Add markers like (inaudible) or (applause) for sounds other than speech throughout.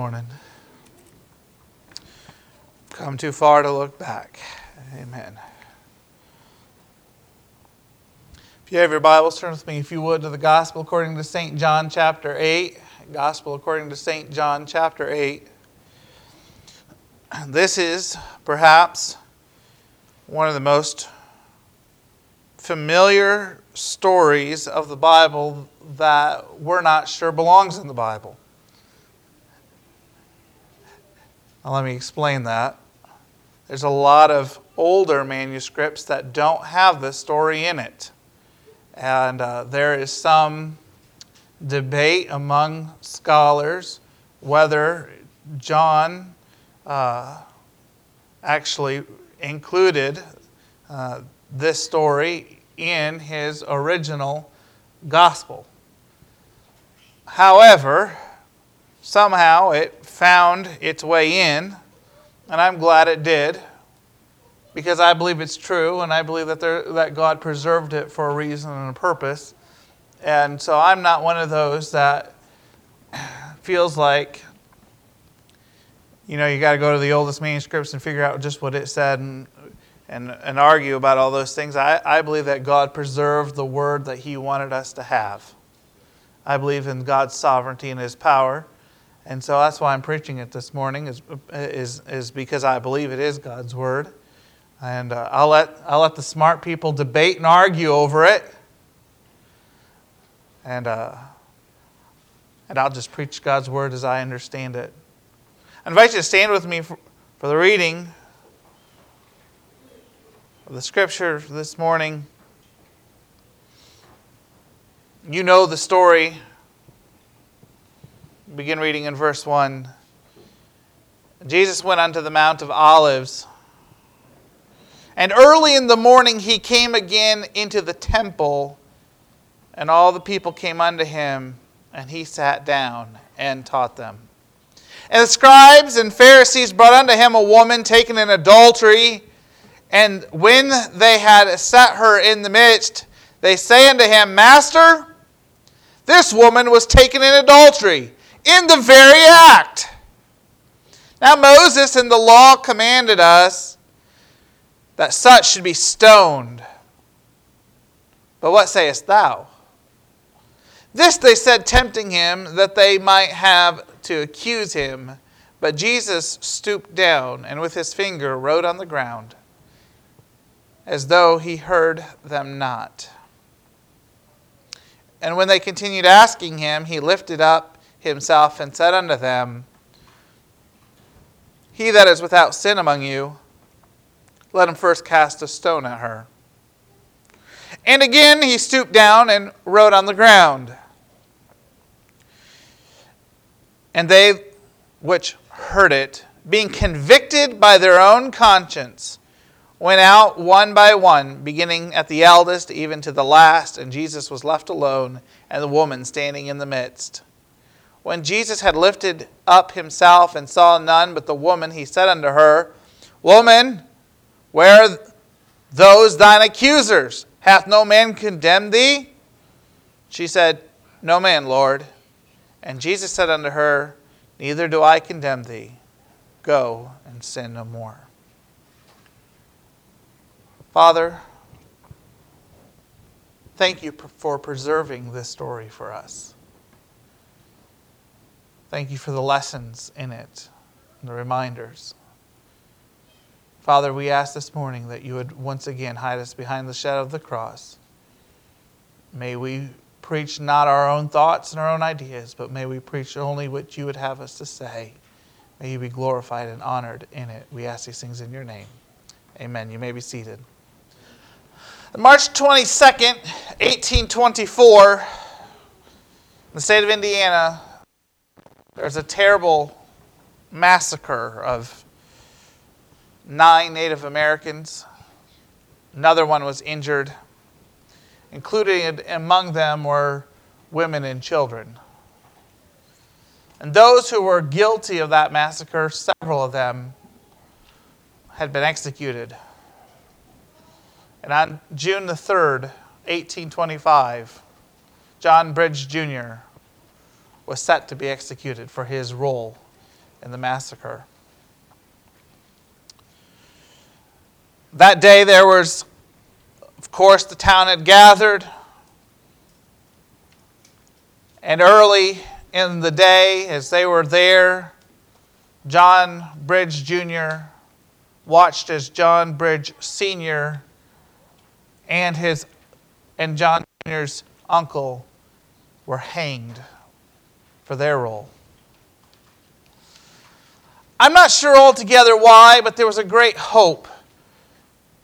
morning. Come too far to look back. Amen. If you have your Bibles, turn with me, if you would, to the Gospel according to St. John chapter 8. Gospel according to St. John chapter 8. (clears throat) This is perhaps one of the most familiar stories of the Bible that we're not sure belongs in the Bible. Now, let me explain that. There's a lot of older manuscripts that don't have this story in it. And uh, there is some debate among scholars whether John uh, actually included uh, this story in his original gospel. However, somehow it found its way in, and I'm glad it did because I believe it's true, and I believe that, there, that God preserved it for a reason and a purpose. And so I'm not one of those that (sighs) feels like, you know, you got to go to the oldest manuscripts and figure out just what it said and, and, and argue about all those things. I, I believe that God preserved the word that He wanted us to have. I believe in God's sovereignty and His power. And so that's why I'm preaching it this morning, is, is, is because I believe it is God's Word. And uh, I'll, let, I'll let the smart people debate and argue over it. And, uh, and I'll just preach God's Word as I understand it. I invite you to stand with me for, for the reading of the Scripture this morning. You know the story begin reading in verse 1. Jesus went unto the Mount of Olives. And early in the morning he came again into the temple, and all the people came unto him, and he sat down and taught them. And the scribes and Pharisees brought unto him a woman taken in adultery. And when they had set her in the midst, they say unto him, Master, this woman was taken in adultery in the very act. Now, Moses in the law commanded us that such should be stoned. But what sayest thou? This they said, tempting him, that they might have to accuse him. But Jesus stooped down and with his finger wrote on the ground, as though he heard them not. And when they continued asking him, he lifted up himself and said unto them, He that is without sin among you, let him first cast a stone at her. And again he stooped down and wrote on the ground. And they which heard it, being convicted by their own conscience, went out one by one, beginning at the eldest even to the last, and Jesus was left alone, and the woman standing in the midst. When Jesus had lifted up himself and saw none but the woman, he said unto her, Woman, where are those thine accusers? Hath no man condemned thee? She said, No man, Lord. And Jesus said unto her, Neither do I condemn thee. Go and sin no more. Father, thank you for preserving this story for us. Thank you for the lessons in it, and the reminders. Father, we ask this morning that you would once again hide us behind the shadow of the cross. May we preach not our own thoughts and our own ideas, but may we preach only what you would have us to say. May you be glorified and honored in it. We ask these things in your name. Amen. You may be seated. March 22nd, 1824, in the state of Indiana, there's a terrible massacre of nine Native Americans. Another one was injured. Included among them were women and children. And those who were guilty of that massacre, several of them, had been executed. And on June the 3rd, 1825, John Bridge Jr was set to be executed for his role in the massacre. That day, there was, of course, the town had gathered. And early in the day, as they were there, John Bridge Jr. watched as John Bridge Sr. and his and John Jr.'s uncle were hanged for their role. I'm not sure altogether why, but there was a great hope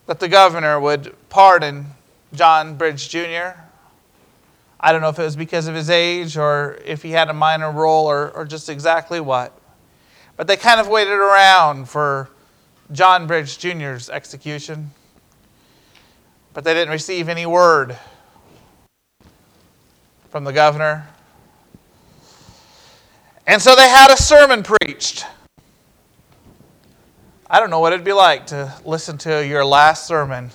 that the governor would pardon John Bridge Jr. I don't know if it was because of his age or if he had a minor role or, or just exactly what. But they kind of waited around for John Bridge Jr.'s execution. But they didn't receive any word from the governor. And so they had a sermon preached. I don't know what it'd be like to listen to your last sermon.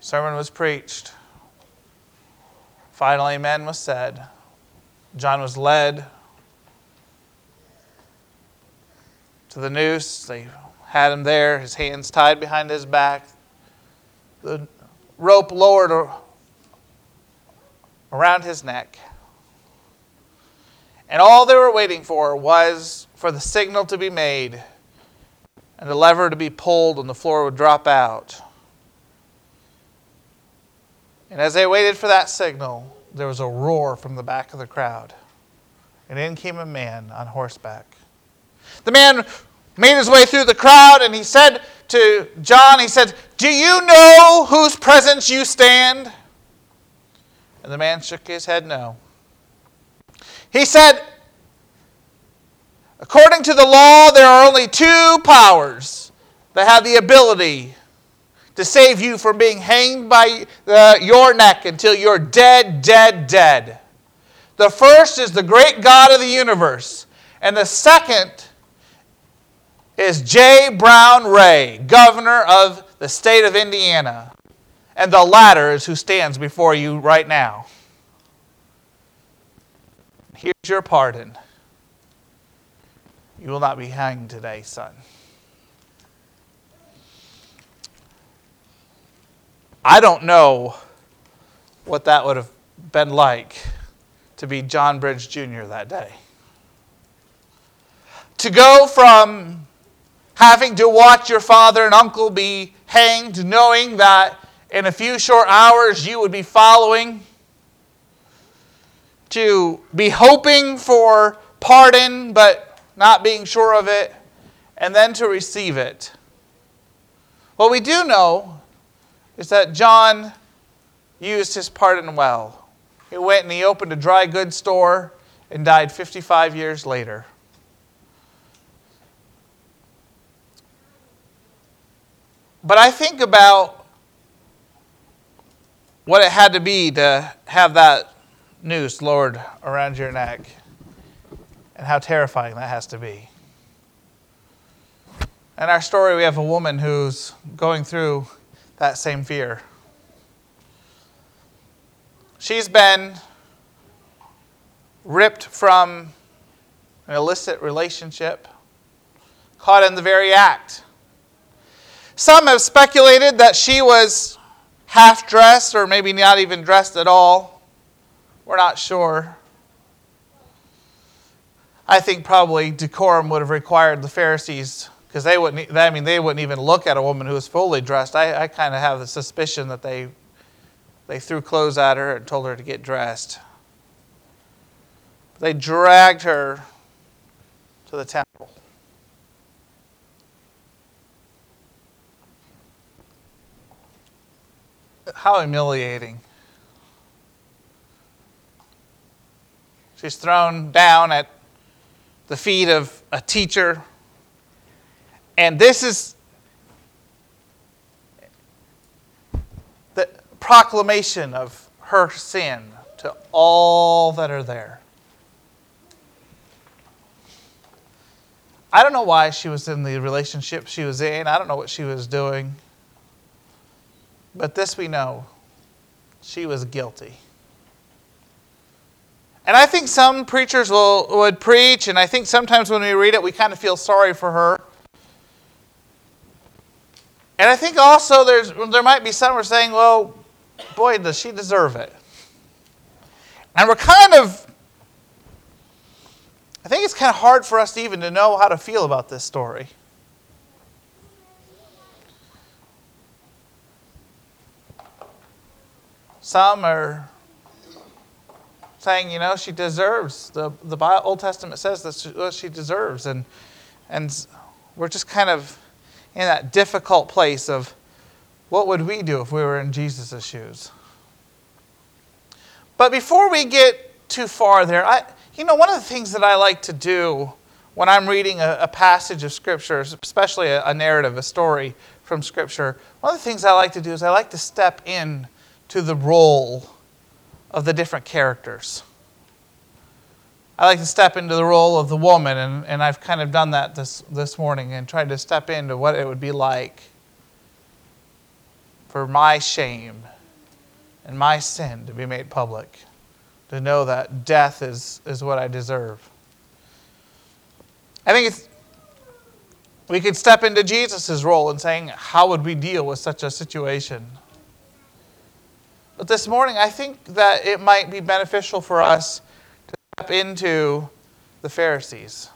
Sermon was preached. Final amen was said. John was led to the noose. They had him there, his hands tied behind his back, the rope lowered around his neck. And all they were waiting for was for the signal to be made and the lever to be pulled and the floor would drop out. And as they waited for that signal, there was a roar from the back of the crowd. And in came a man on horseback. The man made his way through the crowd and he said to John, he said, Do you know whose presence you stand? And the man shook his head no. He said, According to the law, there are only two powers that have the ability to save you from being hanged by uh, your neck until you're dead, dead, dead. The first is the great God of the universe, and the second is J. Brown Ray, governor of the state of Indiana. And the latter is who stands before you right now. Here's your pardon. You will not be hanged today, son. I don't know what that would have been like to be John Bridge Jr. that day. To go from having to watch your father and uncle be hanged, knowing that in a few short hours you would be following, to be hoping for pardon, but not being sure of it, and then to receive it. What we do know is that John used his pardon well. He went and he opened a dry goods store and died 55 years later. But I think about what it had to be to have that noose lowered around your neck and how terrifying that has to be. In our story, we have a woman who's going through that same fear. She's been ripped from an illicit relationship, caught in the very act. Some have speculated that she was half dressed or maybe not even dressed at all. We're not sure. I think probably decorum would have required the Pharisees because they wouldn't. I mean, they wouldn't even look at a woman who was fully dressed. I, I kind of have the suspicion that they they threw clothes at her and told her to get dressed. They dragged her to the temple. How humiliating. She's thrown down at the feet of a teacher. And this is the proclamation of her sin to all that are there. I don't know why she was in the relationship she was in. I don't know what she was doing. But this we know she was guilty. And I think some preachers will, would preach, and I think sometimes when we read it, we kind of feel sorry for her. And I think also there's, there might be some who are saying, well, boy, does she deserve it. And we're kind of, I think it's kind of hard for us to even to know how to feel about this story. Some are saying, you know, she deserves. The, the Old Testament says that she, what she deserves. And, and we're just kind of in that difficult place of what would we do if we were in Jesus' shoes? But before we get too far there, I, you know, one of the things that I like to do when I'm reading a, a passage of Scripture, especially a, a narrative, a story from Scripture, one of the things I like to do is I like to step in to the role of the different characters. I like to step into the role of the woman, and, and I've kind of done that this, this morning and tried to step into what it would be like for my shame and my sin to be made public, to know that death is, is what I deserve. I think it's, we could step into Jesus' role in saying, How would we deal with such a situation? But this morning, I think that it might be beneficial for us to step into the Pharisees'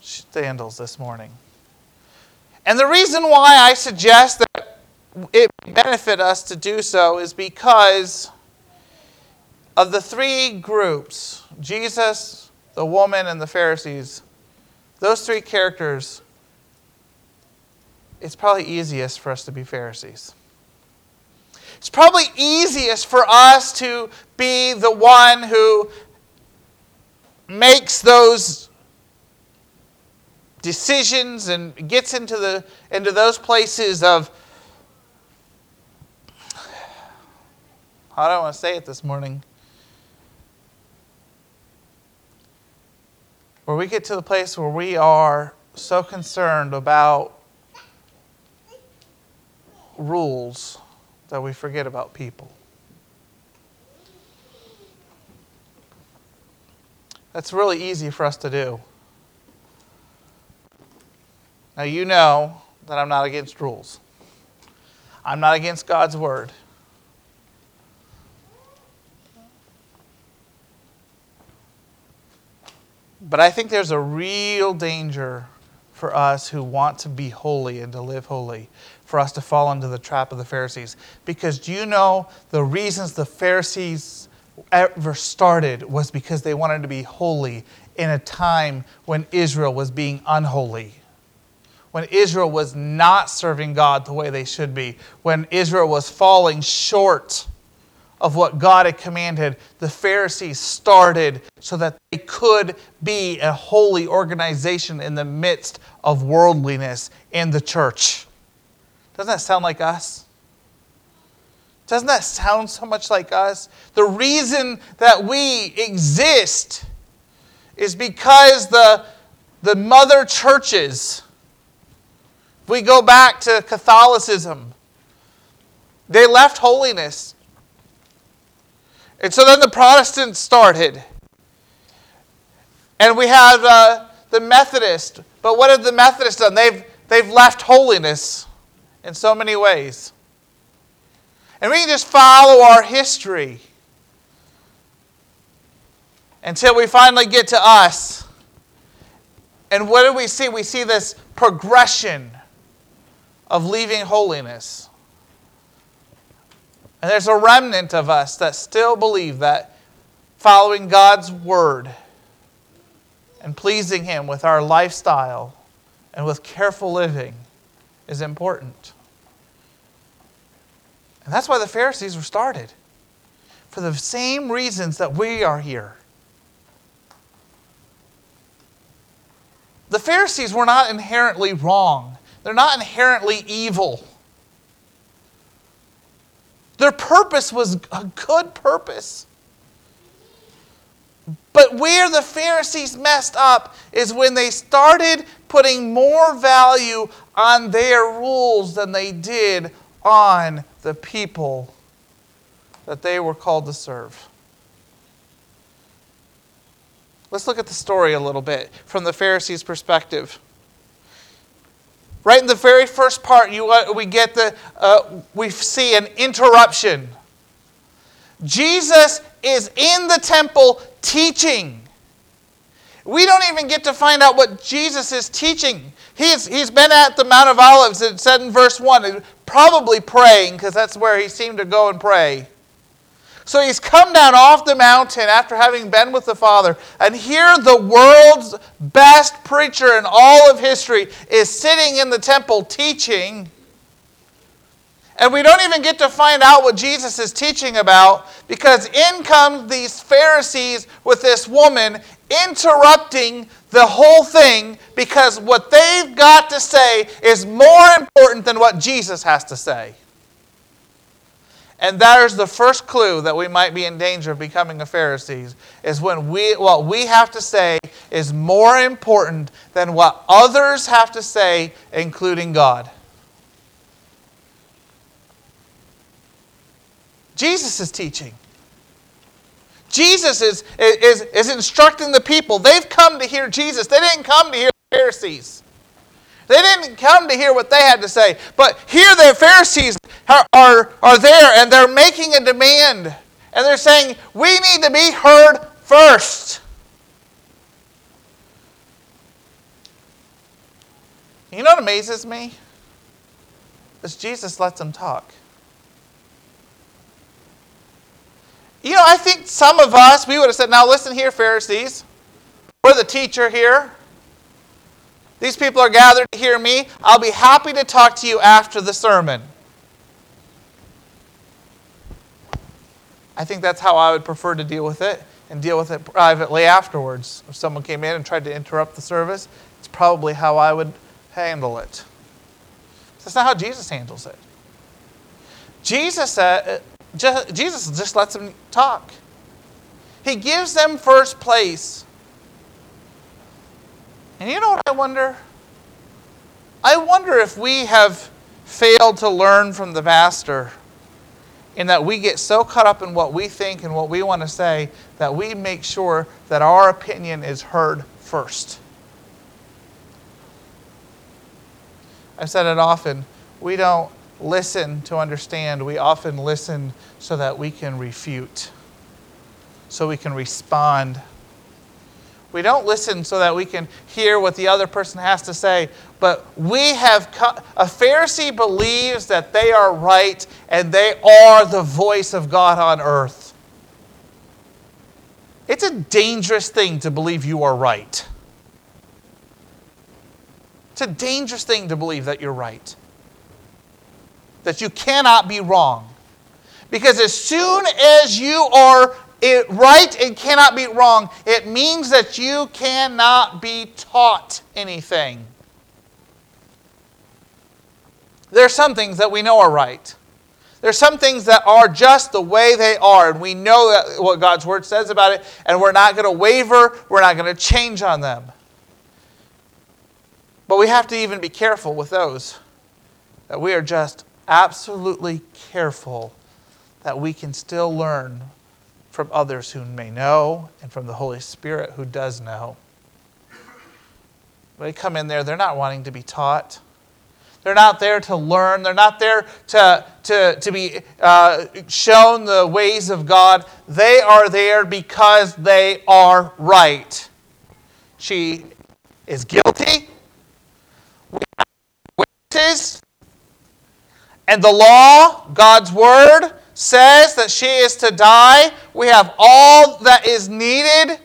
sandals this morning. And the reason why I suggest that it benefit us to do so is because of the three groups Jesus, the woman, and the Pharisees those three characters, it's probably easiest for us to be Pharisees. It's probably easiest for us to be the one who makes those decisions and gets into the into those places of I want to say it this morning? Where we get to the place where we are so concerned about rules that we forget about people. That's really easy for us to do. Now, you know that I'm not against rules, I'm not against God's word. But I think there's a real danger for us who want to be holy and to live holy for us to fall into the trap of the Pharisees. Because do you know the reasons the Pharisees ever started was because they wanted to be holy in a time when Israel was being unholy. When Israel was not serving God the way they should be, when Israel was falling short of what God had commanded, the Pharisees started so that they could be a holy organization in the midst of worldliness in the church. Doesn't that sound like us? Doesn't that sound so much like us? The reason that we exist is because the, the mother churches, if we go back to Catholicism, they left holiness and so then the Protestants started. And we have uh, the Methodist. But what have the Methodists done? They've, they've left holiness in so many ways. And we can just follow our history until we finally get to us. And what do we see? We see this progression of leaving holiness. And there's a remnant of us that still believe that following God's word and pleasing Him with our lifestyle and with careful living is important. And that's why the Pharisees were started, for the same reasons that we are here. The Pharisees were not inherently wrong, they're not inherently evil. Their purpose was a good purpose. But where the Pharisees messed up is when they started putting more value on their rules than they did on the people that they were called to serve. Let's look at the story a little bit from the Pharisees' perspective. Right in the very first part, you, uh, we get the uh, we see an interruption. Jesus is in the temple teaching. We don't even get to find out what Jesus is teaching. He's, he's been at the Mount of Olives, it said in verse 1, probably praying, because that's where he seemed to go and pray. So he's come down off the mountain after having been with the Father, and here the world's best preacher in all of history is sitting in the temple teaching. And we don't even get to find out what Jesus is teaching about because in come these Pharisees with this woman interrupting the whole thing because what they've got to say is more important than what Jesus has to say. And that is the first clue that we might be in danger of becoming a Pharisees is when we what we have to say is more important than what others have to say including God. Jesus is teaching. Jesus is, is, is instructing the people. They've come to hear Jesus. They didn't come to hear the Pharisees. They didn't come to hear what they had to say. But here the Pharisees are, are, are there and they're making a demand. And they're saying, we need to be heard first. You know what amazes me? Is Jesus lets them talk. You know, I think some of us, we would have said, now listen here, Pharisees. We're the teacher here. These people are gathered to hear me. I'll be happy to talk to you after the sermon. I think that's how I would prefer to deal with it and deal with it privately afterwards. If someone came in and tried to interrupt the service, it's probably how I would handle it. That's not how Jesus handles it. Jesus uh, uh, said, just, Jesus just lets them talk. He gives them first place. And you know what I wonder? I wonder if we have failed to learn from the Master in that we get so caught up in what we think and what we want to say that we make sure that our opinion is heard first. I've said it often. We don't listen to understand, we often listen so that we can refute, so we can respond. We don't listen so that we can hear what the other person has to say, but we have a Pharisee believes that they are right and they are the voice of God on earth. It's a dangerous thing to believe you are right. It's a dangerous thing to believe that you're right that you cannot be wrong. Because as soon as you are right and cannot be wrong, it means that you cannot be taught anything. There are some things that we know are right. There are some things that are just the way they are, and we know that what God's Word says about it, and we're not going to waver, we're not going to change on them. But we have to even be careful with those that we are just absolutely careful that we can still learn from others who may know and from the Holy Spirit who does know. They come in there, they're not wanting to be taught. They're not there to learn. They're not there to, to, to be uh, shown the ways of God. They are there because they are right. She is guilty. We have witnesses and the law, God's word, says that she is to die. We have all that is needed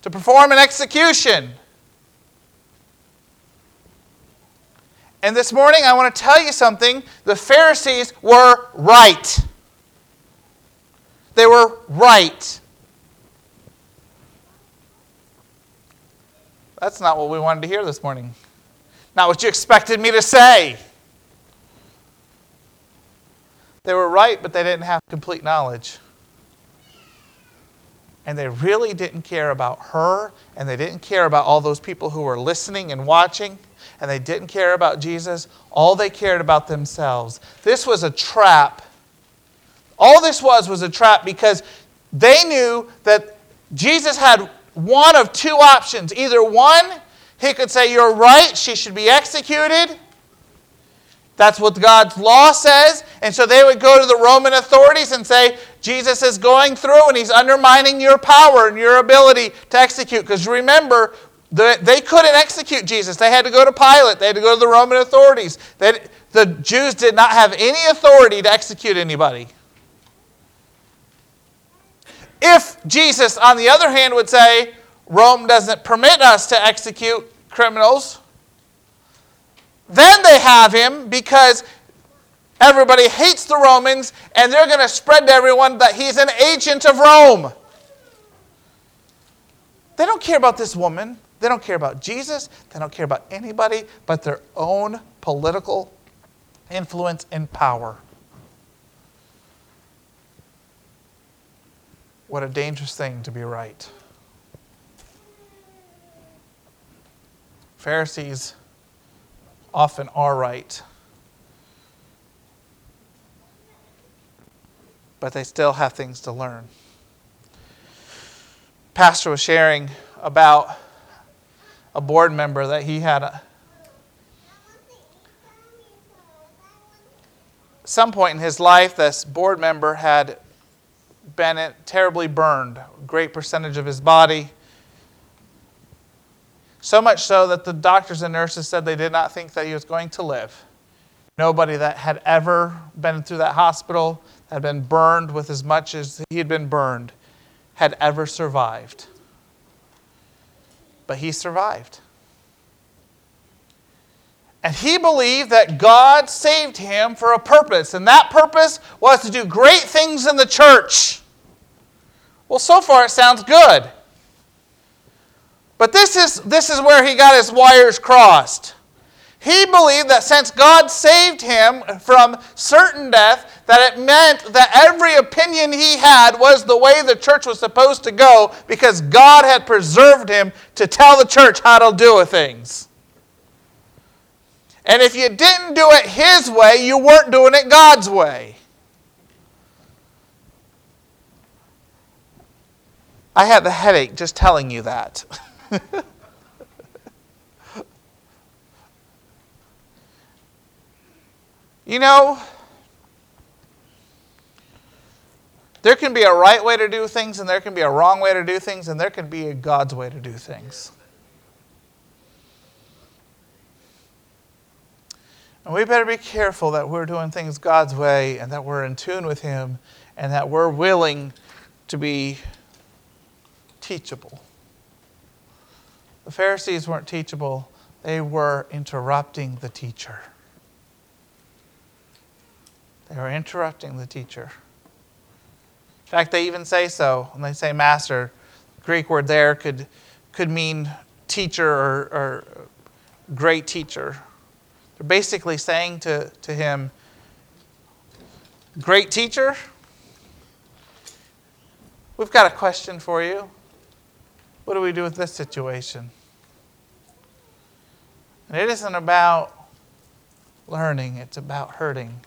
to perform an execution. And this morning, I want to tell you something. The Pharisees were right. They were right. That's not what we wanted to hear this morning. Not what you expected me to say. They were right, but they didn't have complete knowledge. And they really didn't care about her, and they didn't care about all those people who were listening and watching, and they didn't care about Jesus. All they cared about themselves. This was a trap. All this was was a trap because they knew that Jesus had one of two options. Either one, he could say, You're right, she should be executed. That's what God's law says. And so they would go to the Roman authorities and say, Jesus is going through and he's undermining your power and your ability to execute. Because remember, they couldn't execute Jesus. They had to go to Pilate, they had to go to the Roman authorities. The Jews did not have any authority to execute anybody. If Jesus, on the other hand, would say, Rome doesn't permit us to execute criminals, then they have him because everybody hates the Romans and they're going to spread to everyone that he's an agent of Rome. They don't care about this woman. They don't care about Jesus. They don't care about anybody but their own political influence and power. What a dangerous thing to be right. Pharisees often are right, but they still have things to learn. Pastor was sharing about a board member that he had a, some point in his life this board member had been uh, terribly burned a great percentage of his body so much so that the doctors and nurses said they did not think that he was going to live. Nobody that had ever been through that hospital, had been burned with as much as he had been burned, had ever survived. But he survived. And he believed that God saved him for a purpose, and that purpose was to do great things in the church. Well, so far it sounds good. But this is, this is where he got his wires crossed. He believed that since God saved him from certain death, that it meant that every opinion he had was the way the church was supposed to go because God had preserved him to tell the church how to do things. And if you didn't do it his way, you weren't doing it God's way. I had the headache just telling you that. (laughs) (laughs) you know, there can be a right way to do things, and there can be a wrong way to do things, and there can be a God's way to do things. And we better be careful that we're doing things God's way and that we're in tune with Him and that we're willing to be teachable. The Pharisees weren't teachable, they were interrupting the teacher. They were interrupting the teacher. In fact, they even say so when they say master. The Greek word there could, could mean teacher or, or great teacher. They're basically saying to, to him, Great teacher, we've got a question for you. What do we do with this situation? And it isn't about learning, it's about hurting.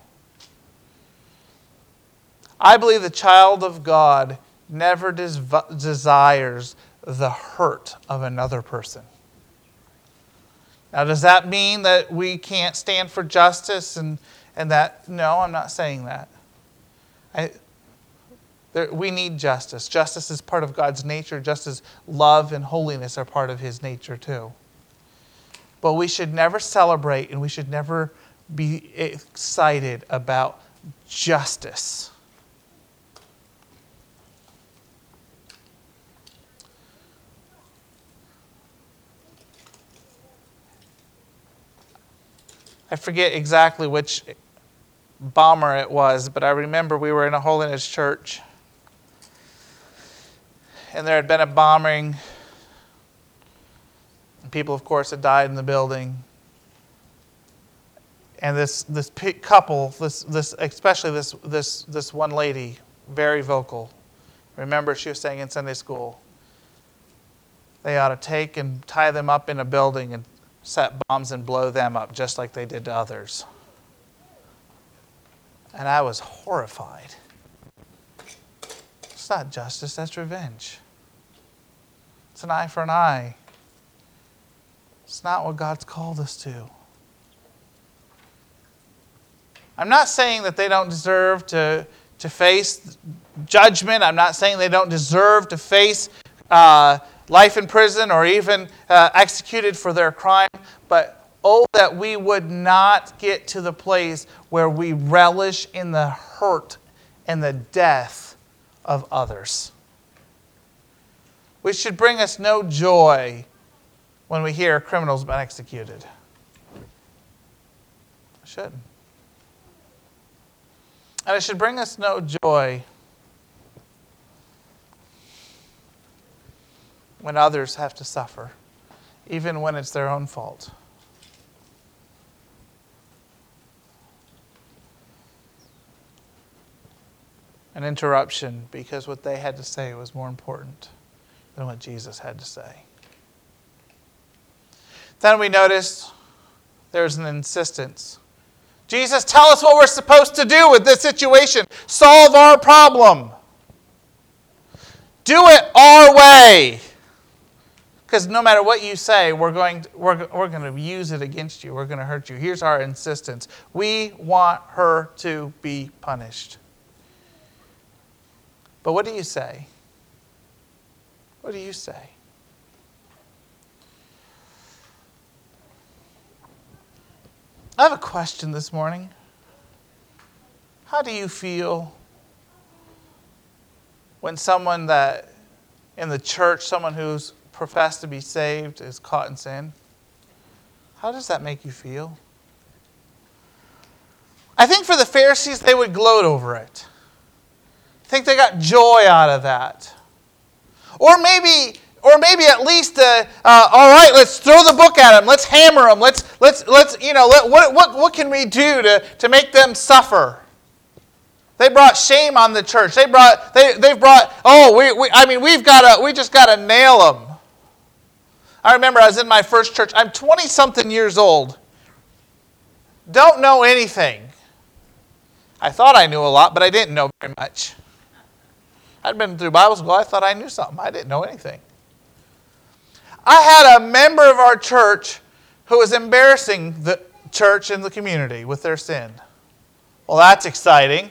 I believe the child of God never des- desires the hurt of another person. Now, does that mean that we can't stand for justice and, and that? No, I'm not saying that. I, there, we need justice. Justice is part of God's nature, just as love and holiness are part of His nature, too. But we should never celebrate and we should never be excited about justice. I forget exactly which bomber it was, but I remember we were in a holiness church. And there had been a bombing people, of course, had died in the building. And this, this couple, this, this, especially this, this, this one lady, very vocal. Remember, she was saying in Sunday school, they ought to take and tie them up in a building and set bombs and blow them up just like they did to others. And I was horrified. It's not justice, that's revenge. It's an eye for an eye. It's not what God's called us to. I'm not saying that they don't deserve to, to face judgment. I'm not saying they don't deserve to face uh, life in prison or even uh, executed for their crime. But oh, that we would not get to the place where we relish in the hurt and the death of others. Which should bring us no joy when we hear criminal's been executed. I shouldn't. And it should bring us no joy when others have to suffer, even when it's their own fault. An interruption because what they had to say was more important than what Jesus had to say. Then we noticed there's an insistence. Jesus, tell us what we're supposed to do with this situation. Solve our problem. Do it our way. Because no matter what you say, we're going, to, we're, we're going to use it against you. We're going to hurt you. Here's our insistence we want her to be punished. But what do you say? What do you say? I have a question this morning. How do you feel when someone that in the church, someone who's professed to be saved is caught in sin. How does that make you feel? I think for the Pharisees, they would gloat over it. I think they got joy out of that. Or maybe, or maybe at least, uh, uh, all right, let's throw the book at them. Let's hammer them. Let's, let's, let's you know, let, what, what, what can we do to, to make them suffer? They brought shame on the church. They brought, they, they've brought, oh, we, we, I mean, we've got to, we just got to nail them. I remember I was in my first church. I'm 20 something years old. Don't know anything. I thought I knew a lot, but I didn't know very much. I'd been through Bible school. I thought I knew something. I didn't know anything. I had a member of our church who was embarrassing the church and the community with their sin. Well, that's exciting.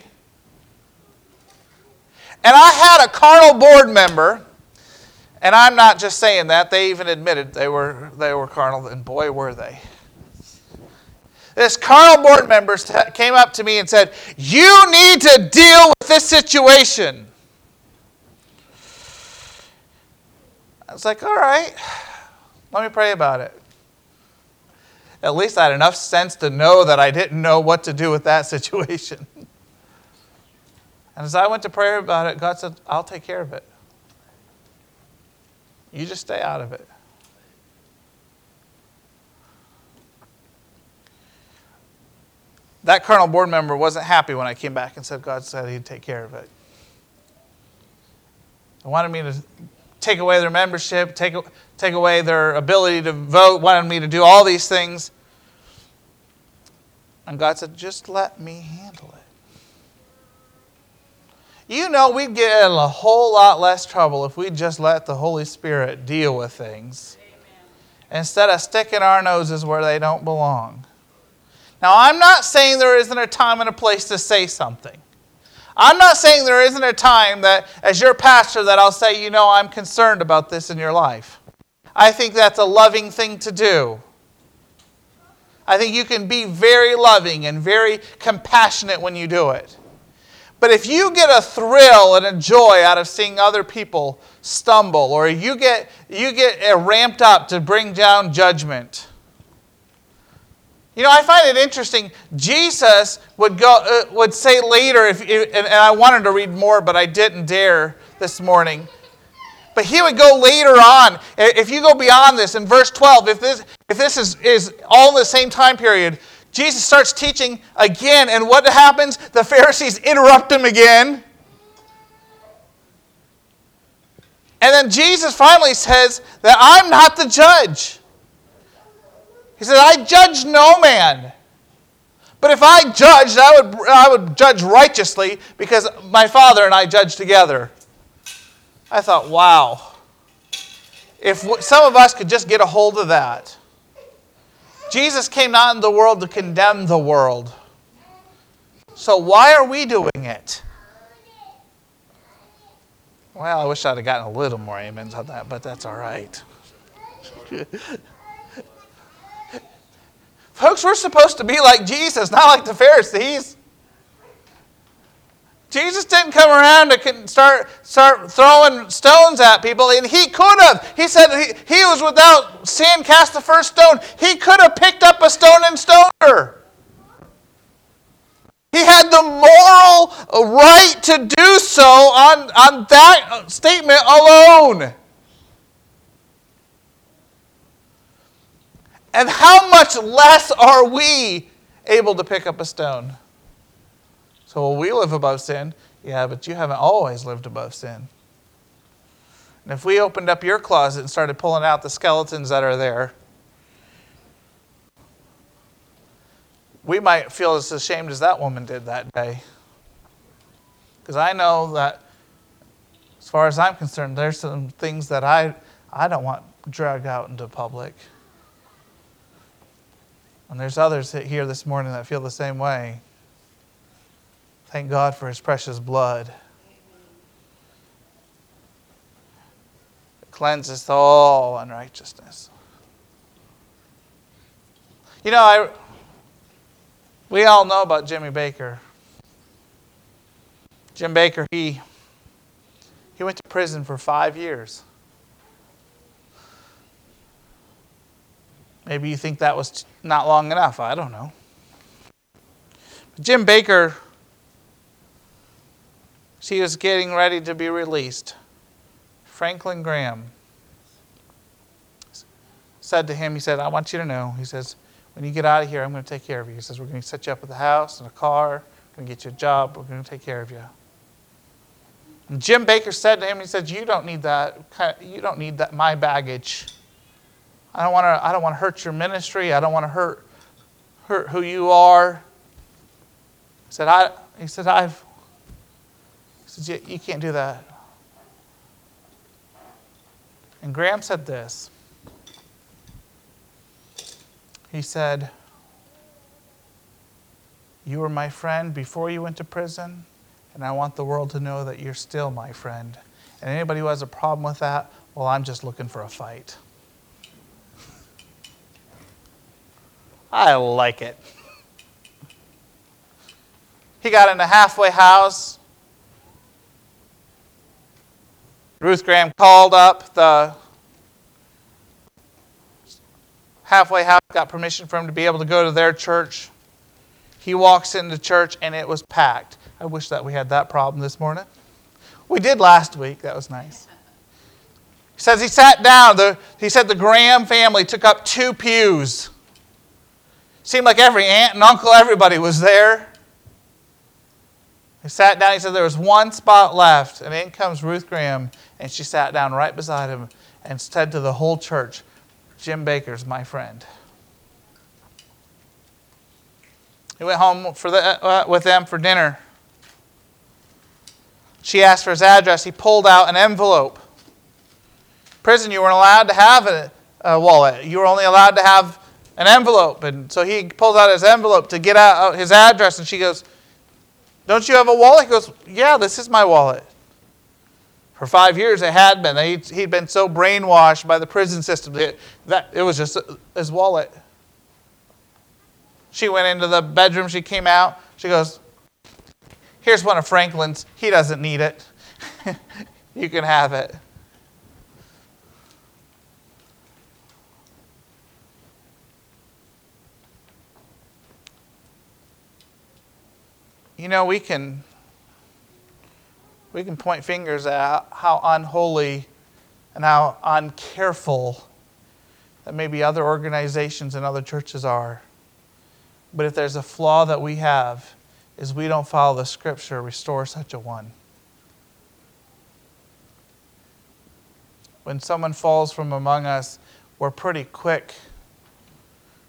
And I had a carnal board member and I'm not just saying that, they even admitted they were, they were carnal, and boy, were they. This carnal board member came up to me and said, You need to deal with this situation. I was like, All right, let me pray about it. At least I had enough sense to know that I didn't know what to do with that (laughs) situation. And as I went to pray about it, God said, I'll take care of it. You just stay out of it. That carnal board member wasn't happy when I came back and said God said he'd take care of it. He wanted me to take away their membership, take, take away their ability to vote, wanted me to do all these things. And God said, just let me handle it. You know, we'd get in a whole lot less trouble if we just let the Holy Spirit deal with things Amen. instead of sticking our noses where they don't belong. Now, I'm not saying there isn't a time and a place to say something. I'm not saying there isn't a time that, as your pastor, that I'll say, you know, I'm concerned about this in your life. I think that's a loving thing to do. I think you can be very loving and very compassionate when you do it. But if you get a thrill and a joy out of seeing other people stumble, or you get, you get ramped up to bring down judgment, you know, I find it interesting. Jesus would, go, uh, would say later, if, and I wanted to read more, but I didn't dare this morning. But he would go later on. If you go beyond this, in verse 12, if this, if this is, is all in the same time period, Jesus starts teaching again, and what happens? The Pharisees interrupt him again. And then Jesus finally says that I'm not the judge. He says, I judge no man. But if I judged, I would, I would judge righteously because my Father and I judge together. I thought, wow. if some of us could just get a hold of that. Jesus came not in the world to condemn the world. So why are we doing it? Well, I wish I'd have gotten a little more amens on that, but that's all right. (laughs) Folks, we're supposed to be like Jesus, not like the Pharisees. Jesus didn't come around to start, start throwing stones at people, and he could have. He said he, he was without sin, cast the first stone. He could have picked up a stone and stoned her. He had the moral right to do so on, on that statement alone. And how much less are we able to pick up a stone? So, well, we live above sin. Yeah, but you haven't always lived above sin. And if we opened up your closet and started pulling out the skeletons that are there, we might feel as ashamed as that woman did that day. Because I know that, as far as I'm concerned, there's some things that I, I don't want dragged out into public. And there's others here this morning that feel the same way. Thank God for his precious blood. It cleanses all unrighteousness. You know, I, we all know about Jimmy Bakker. Jim Bakker, he, he went to prison for five years. Maybe you think that was not long enough. I don't know. But Jim Bakker she was getting ready to be released. Franklin Graham said to him, He said, I want you to know, he says, when you get out of here, I'm going to take care of you. He says, We're going to set you up with a house and a car, we're going to get you a job, we're going to take care of you. And Jim Bakker said to him, He said, You don't need that. You don't need that, my baggage. I don't want to, I don't want to hurt your ministry. I don't want to hurt, hurt who you are. He said, I, he said, I've, says, you, you can't do that. And Graham said this. He said, You were my friend before you went to prison, and I want the world to know that you're still my friend. And anybody who has a problem with that, well, I'm just looking for a fight. I like it. He got in a halfway house. Ruth Graham called up the halfway house, got permission for him to be able to go to their church. He walks into church and it was packed. I wish that we had that problem this morning. We did last week. That was nice. He says he sat down. The, he said the Graham family took up two pews. Seemed like every aunt and uncle, everybody was there. He sat down. He said there was one spot left, and in comes Ruth Graham, and she sat down right beside him and said to the whole church, "Jim Bakker's my friend." He went home for the, uh, with them for dinner. She asked for his address. He pulled out an envelope. Prison, you weren't allowed to have a, a wallet. You were only allowed to have an envelope. And so he pulls out his envelope to get out his address, and she goes, don't you have a wallet? He goes, Yeah, this is my wallet. For five years it had been. He'd, been so brainwashed by the prison system that it was just his wallet. She went into the bedroom, she came out, she goes, Here's one of Franklin's. He doesn't need it. (laughs) you can have it. You know, we can we can point fingers at how unholy and how uncareful that maybe other organizations and other churches are. But if there's a flaw that we have, is we don't follow the scripture, restore such a one. When someone falls from among us, we're pretty quick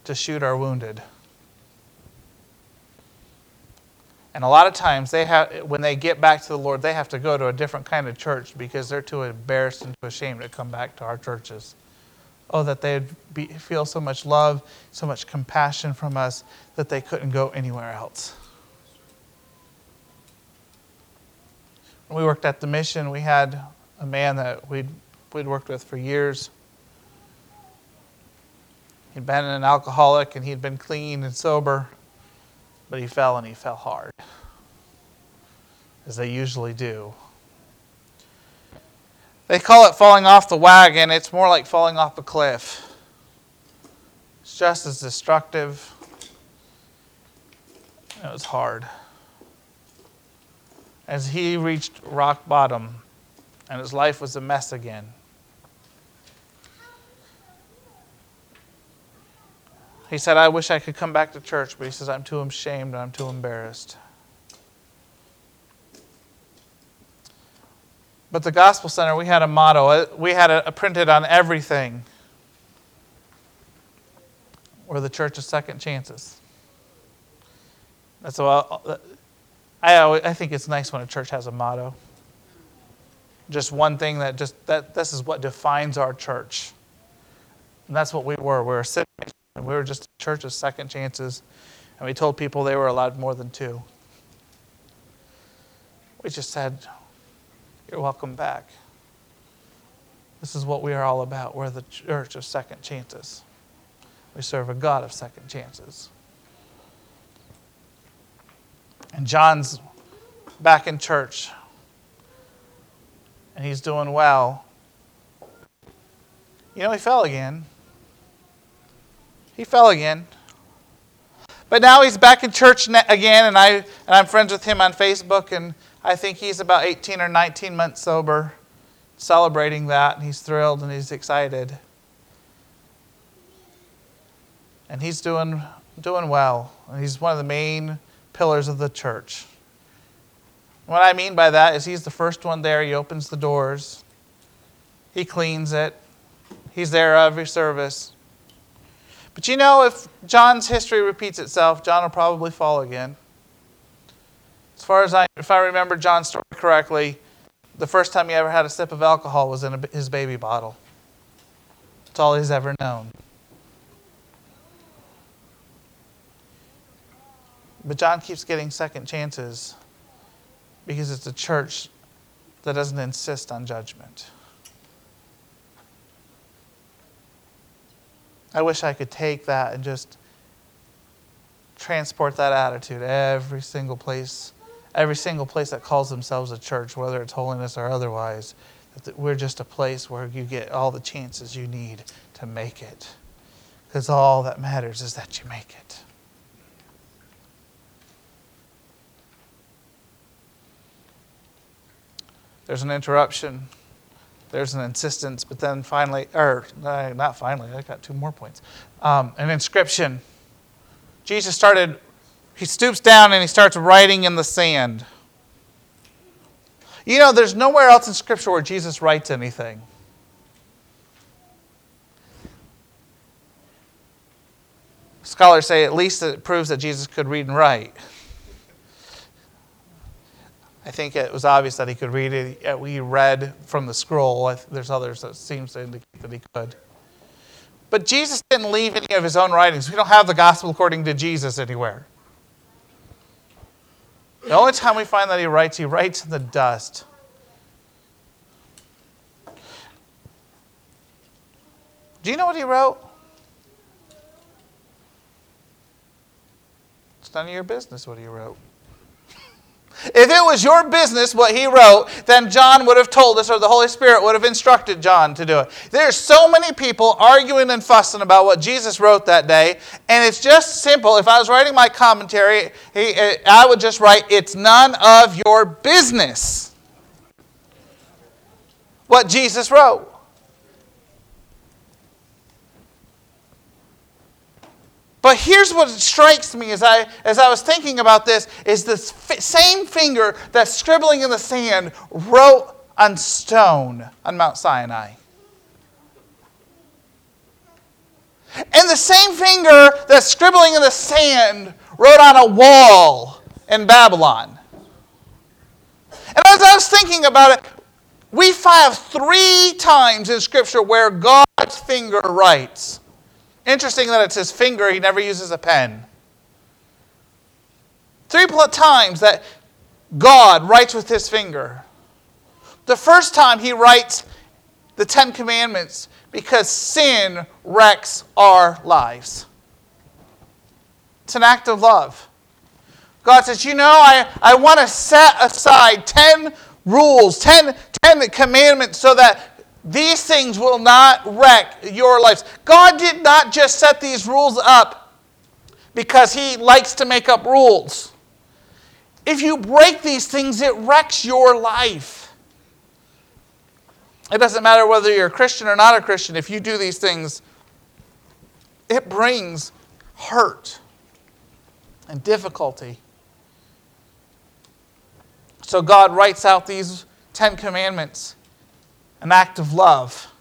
to shoot our wounded. And a lot of times, they have, when they get back to the Lord, they have to go to a different kind of church because they're too embarrassed and too ashamed to come back to our churches. Oh, that they'd be, feel so much love, so much compassion from us that they couldn't go anywhere else. When we worked at the mission, we had a man that we'd, we'd worked with for years. He'd been an alcoholic and he'd been clean and sober but he fell and he fell hard, as they usually do. They call it falling off the wagon. It's more like falling off a cliff. It's just as destructive. It was hard. As he reached rock bottom and his life was a mess again. He said, I wish I could come back to church, but he says, I'm too ashamed and I'm too embarrassed. But the Gospel Center, we had a motto. We had it printed on everything. We're the church of second chances. That's I, I think it's nice when a church has a motto. Just one thing that just that this is what defines our church. And that's what we were. We were sitting and we were just a church of second chances, and we told people they were allowed more than two. We just said, You're welcome back. This is what we are all about. We're the church of second chances. We serve a God of second chances. And John's back in church, and he's doing well. You know, he fell again. He fell again. But now he's back in church again, and, I, and I'm friends with him on Facebook, and I think he's about 18 or 19 months sober, celebrating that, and he's thrilled and he's excited. And he's doing, doing well. And he's one of the main pillars of the church. What I mean by that is he's the first one there. He opens the doors, he cleans it, he's there every service. But you know, if John's history repeats itself, John will probably fall again. As far as I, if I remember John's story correctly, the first time he ever had a sip of alcohol was in a, his baby bottle. That's all he's ever known. But John keeps getting second chances because it's a church that doesn't insist on judgment. I wish I could take that and just transport that attitude every single place, every single place that calls themselves a church, whether it's holiness or otherwise. That we're just a place where you get all the chances you need to make it. Because all that matters is that you make it. There's an interruption there's an insistence, but then finally, or uh, not finally, I got two more points. Um, an inscription. Jesus started, he stoops down and he starts writing in the sand. You know, there's nowhere else in Scripture where Jesus writes anything. Scholars say at least it proves that Jesus could read and write. I think it was obvious that he could read it. We read from the scroll. There's others that seems to indicate that he could. But Jesus didn't leave any of his own writings. We don't have the gospel according to Jesus anywhere. The only time we find that he writes, he writes in the dust. Do you know what he wrote? It's none of your business what he wrote. If it was your business what he wrote, then John would have told us, or the Holy Spirit would have instructed John to do it. There's so many people arguing and fussing about what Jesus wrote that day, and it's just simple. If I was writing my commentary, eh, I would just write, It's none of your business what Jesus wrote. But here's what strikes me as I, as I was thinking about this is the same finger that's scribbling in the sand wrote on stone on Mount Sinai. And the same finger that's scribbling in the sand wrote on a wall in Babylon. And as I was thinking about it, we find three times in Scripture where God's finger writes. Interesting that it's his finger, he never uses a pen. Three times that God writes with his finger. The first time he writes the Ten Commandments because sin wrecks our lives. It's an act of love. God says, You know, I, I want to set aside 10 rules, 10, 10 commandments so that these things will not wreck your lives. God did not just set these rules up because He likes to make up rules. If you break these things, it wrecks your life. It doesn't matter whether you're a Christian or not a Christian, if you do these things, it brings hurt and difficulty. So God writes out these Ten Commandments, an act of love,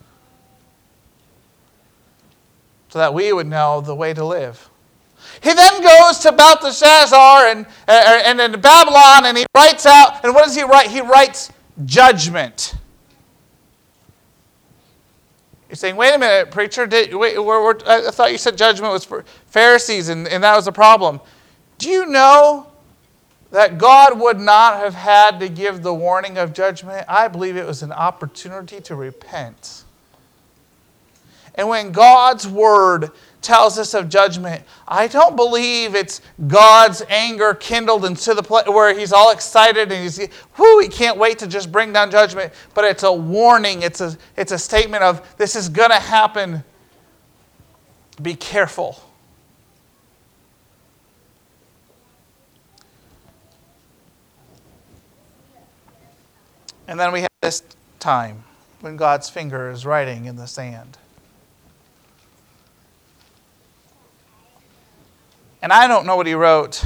so that we would know the way to live. He then goes to Belteshazzar uh, and, and, and in Babylon and he writes out, and what does he write? He writes judgment. You're saying, wait a minute, preacher, did, wait, we're, we're, I thought you said judgment was for Pharisees and, and that was a problem. Do you know that God would not have had to give the warning of judgment, I believe it was an opportunity to repent. And when God's word tells us of judgment, I don't believe it's God's anger kindled into the place where he's all excited and he's whoo, he can't wait to just bring down judgment, but it's a warning, it's a it's a statement of this is going to happen. Be careful. And then we have this time when God's finger is writing in the sand. And I don't know what he wrote.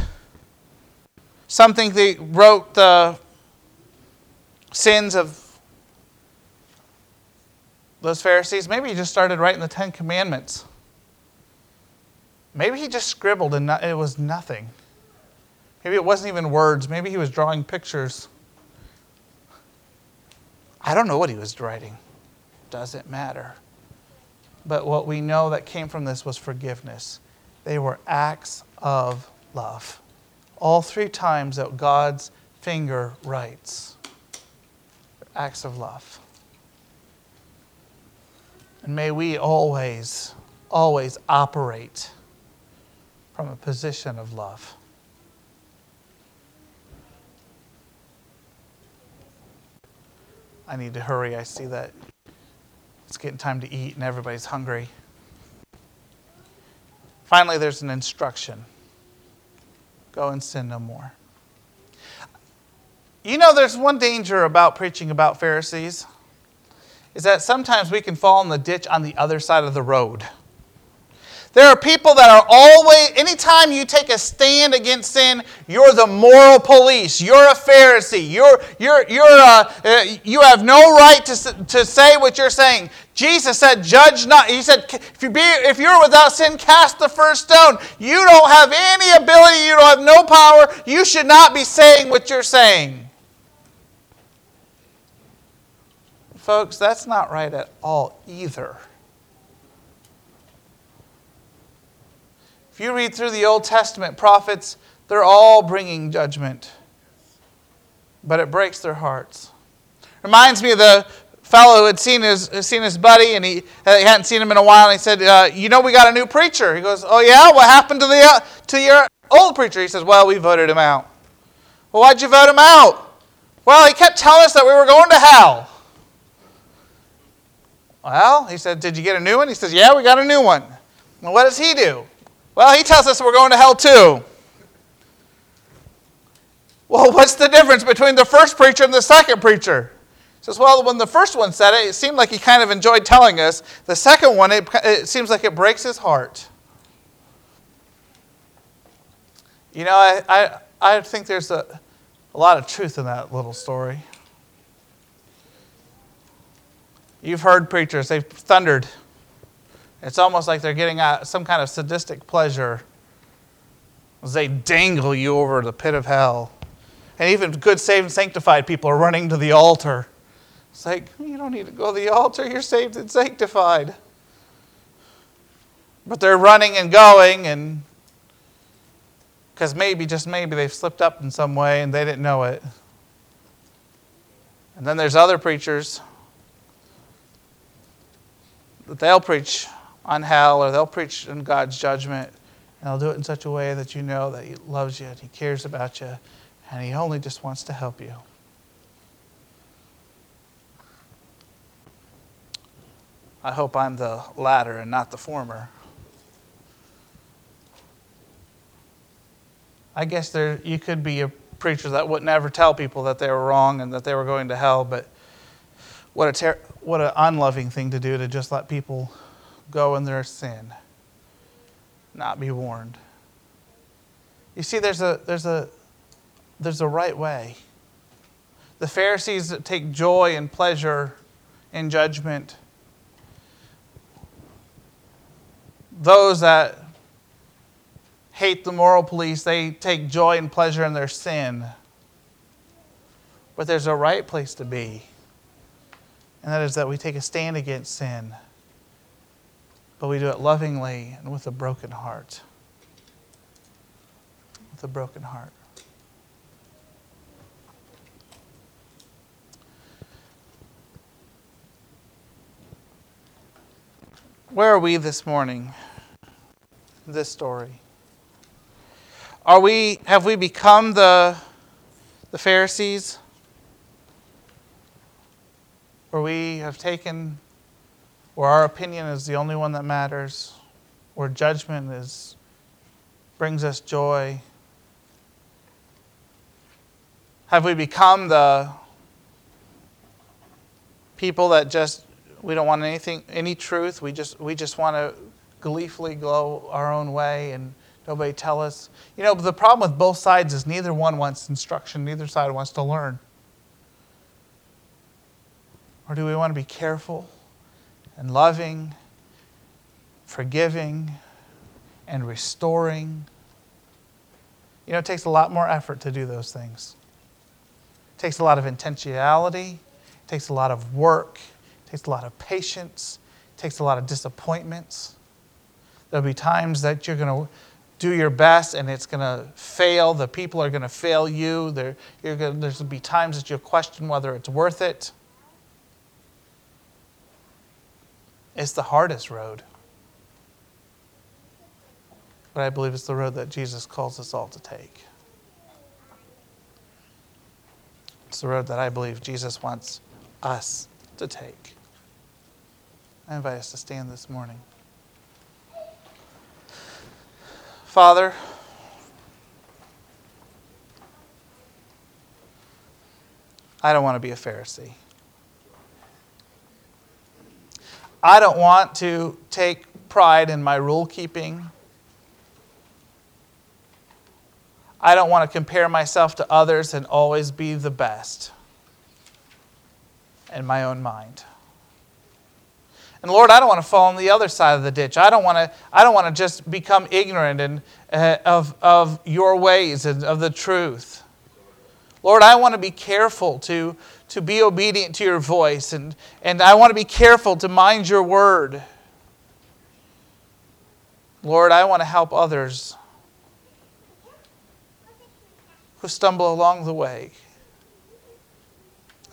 Something he wrote the sins of those Pharisees. Maybe he just started writing the Ten Commandments. Maybe he just scribbled and it was nothing. Maybe it wasn't even words. Maybe he was drawing pictures. I don't know what he was writing. Doesn't matter. But what we know that came from this was forgiveness. They were acts of love. All three times that God's finger writes acts of love. And may we always, always operate from a position of love. I need to hurry. I see that it's getting time to eat and everybody's hungry. Finally, there's an instruction go and sin no more. You know, there's one danger about preaching about Pharisees is that sometimes we can fall in the ditch on the other side of the road. There are people that are always, anytime you take a stand against sin, you're the moral police. You're a Pharisee. You're, you're, you're, uh, uh, you have no right to, to say what you're saying. Jesus said, Judge not. He said, if, you be, if you're without sin, cast the first stone. You don't have any ability, you don't have no power. You should not be saying what you're saying. Folks, that's not right at all either. If you read through the Old Testament prophets, they're all bringing judgment, but it breaks their hearts. Reminds me of the fellow who had seen his, seen his buddy and he, he hadn't seen him in a while and he said, uh, You know, we got a new preacher. He goes, Oh, yeah? What happened to, the, uh, to your old preacher? He says, Well, we voted him out. Well, why'd you vote him out? Well, he kept telling us that we were going to hell. Well, he said, Did you get a new one? He says, Yeah, we got a new one. Well, what does he do? Well, he tells us we're going to hell too. Well, (laughs) what's the difference between the first preacher and the second preacher? He says, well, when the first one said it, it seemed like he kind of enjoyed telling us. The second one, it, it seems like it breaks his heart. You know, I, I, I think there's a, a lot of truth in that little story. You've heard preachers, they've thundered it's almost like they're getting uh, some kind of sadistic pleasure as they dangle you over the pit of hell. And even good, saved, and sanctified people are running to the altar. It's like, you don't need to go to the altar, you're saved and sanctified. But they're running and going, and because maybe, just maybe, they've slipped up in some way and they didn't know it. And then there's other preachers that they'll preach on hell or they'll preach on God's judgment, and they'll do it in such a way that you know that He loves you and He cares about you and He only just wants to help you. I hope I'm the latter and not the former. I guess there you could be a preacher that would never tell people that they were wrong and that they were going to hell, but what a ter- what an unloving thing to do to just let people go in their sin, not be warned. You see, there's a there's a there's a right way. The Pharisees take joy and pleasure in judgment. Those that hate the moral police, they take joy and pleasure in their sin. But there's a right place to be, and that is that we take a stand against sin, but we do it lovingly and with a broken heart. With a broken heart. Where are we this morning? This story. Are we have we become the the Pharisees? Or we have taken where our opinion is the only one that matters, where judgment is brings us joy? Have we become the people that just we don't want anything, any truth. We just, we just want to gleefully go our own way and nobody tell us. You know, the problem with both sides is neither one wants instruction, neither side wants to learn. Or do we want to be careful and loving, forgiving, and restoring? You know, it takes a lot more effort to do those things. It takes a lot of intentionality, it takes a lot of work, it takes a lot of patience, it takes a lot of disappointments. There'll be times that you're going to do your best and it's going to fail. The people are going to fail you. There, to, there's going to be times that you'll question whether it's worth it. It's the hardest road. But I believe it's the road that Jesus calls us all to take. It's the road that I believe Jesus wants us to take. I invite us to stand this morning. Father, I don't want to be a Pharisee. I don't want to take pride in my rule keeping. I don't want to compare myself to others and always be the best in my own mind. And Lord, I don't want to fall on the other side of the ditch. I don't want to, I don't want to just become ignorant and, uh, of, of your ways and of the truth. Lord, I want to be careful to, to be obedient to your voice, and, and I want to be careful to mind your word. Lord, I want to help others who stumble along the way.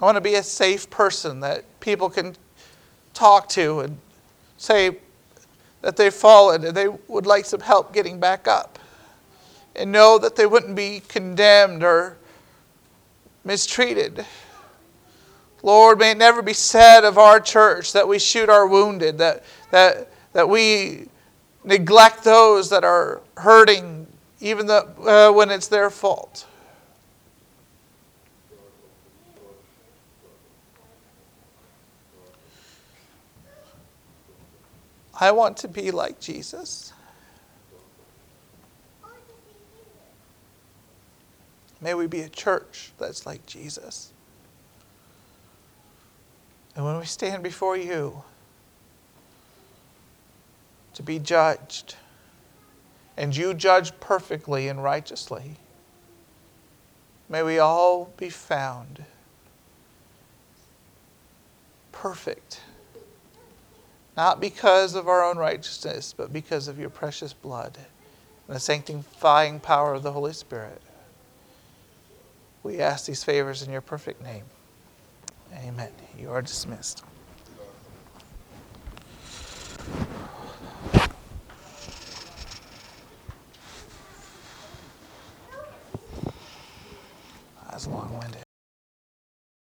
I want to be a safe person that people can talk to and say that they've fallen and they would like some help getting back up. And know that they wouldn't be condemned or mistreated. Lord, may it never be said of our church that we shoot our wounded, that, that, that we neglect those that are hurting, even the, uh, when it's their fault. I want to be like Jesus. May we be a church that's like Jesus. And when we stand before you to be judged, and you judge perfectly and righteously. May we all be found perfect, not because of our own righteousness, but because of your precious blood and the sanctifying power of the Holy Spirit. We ask these favors in your perfect name. Amen. You are dismissed. That's long winded.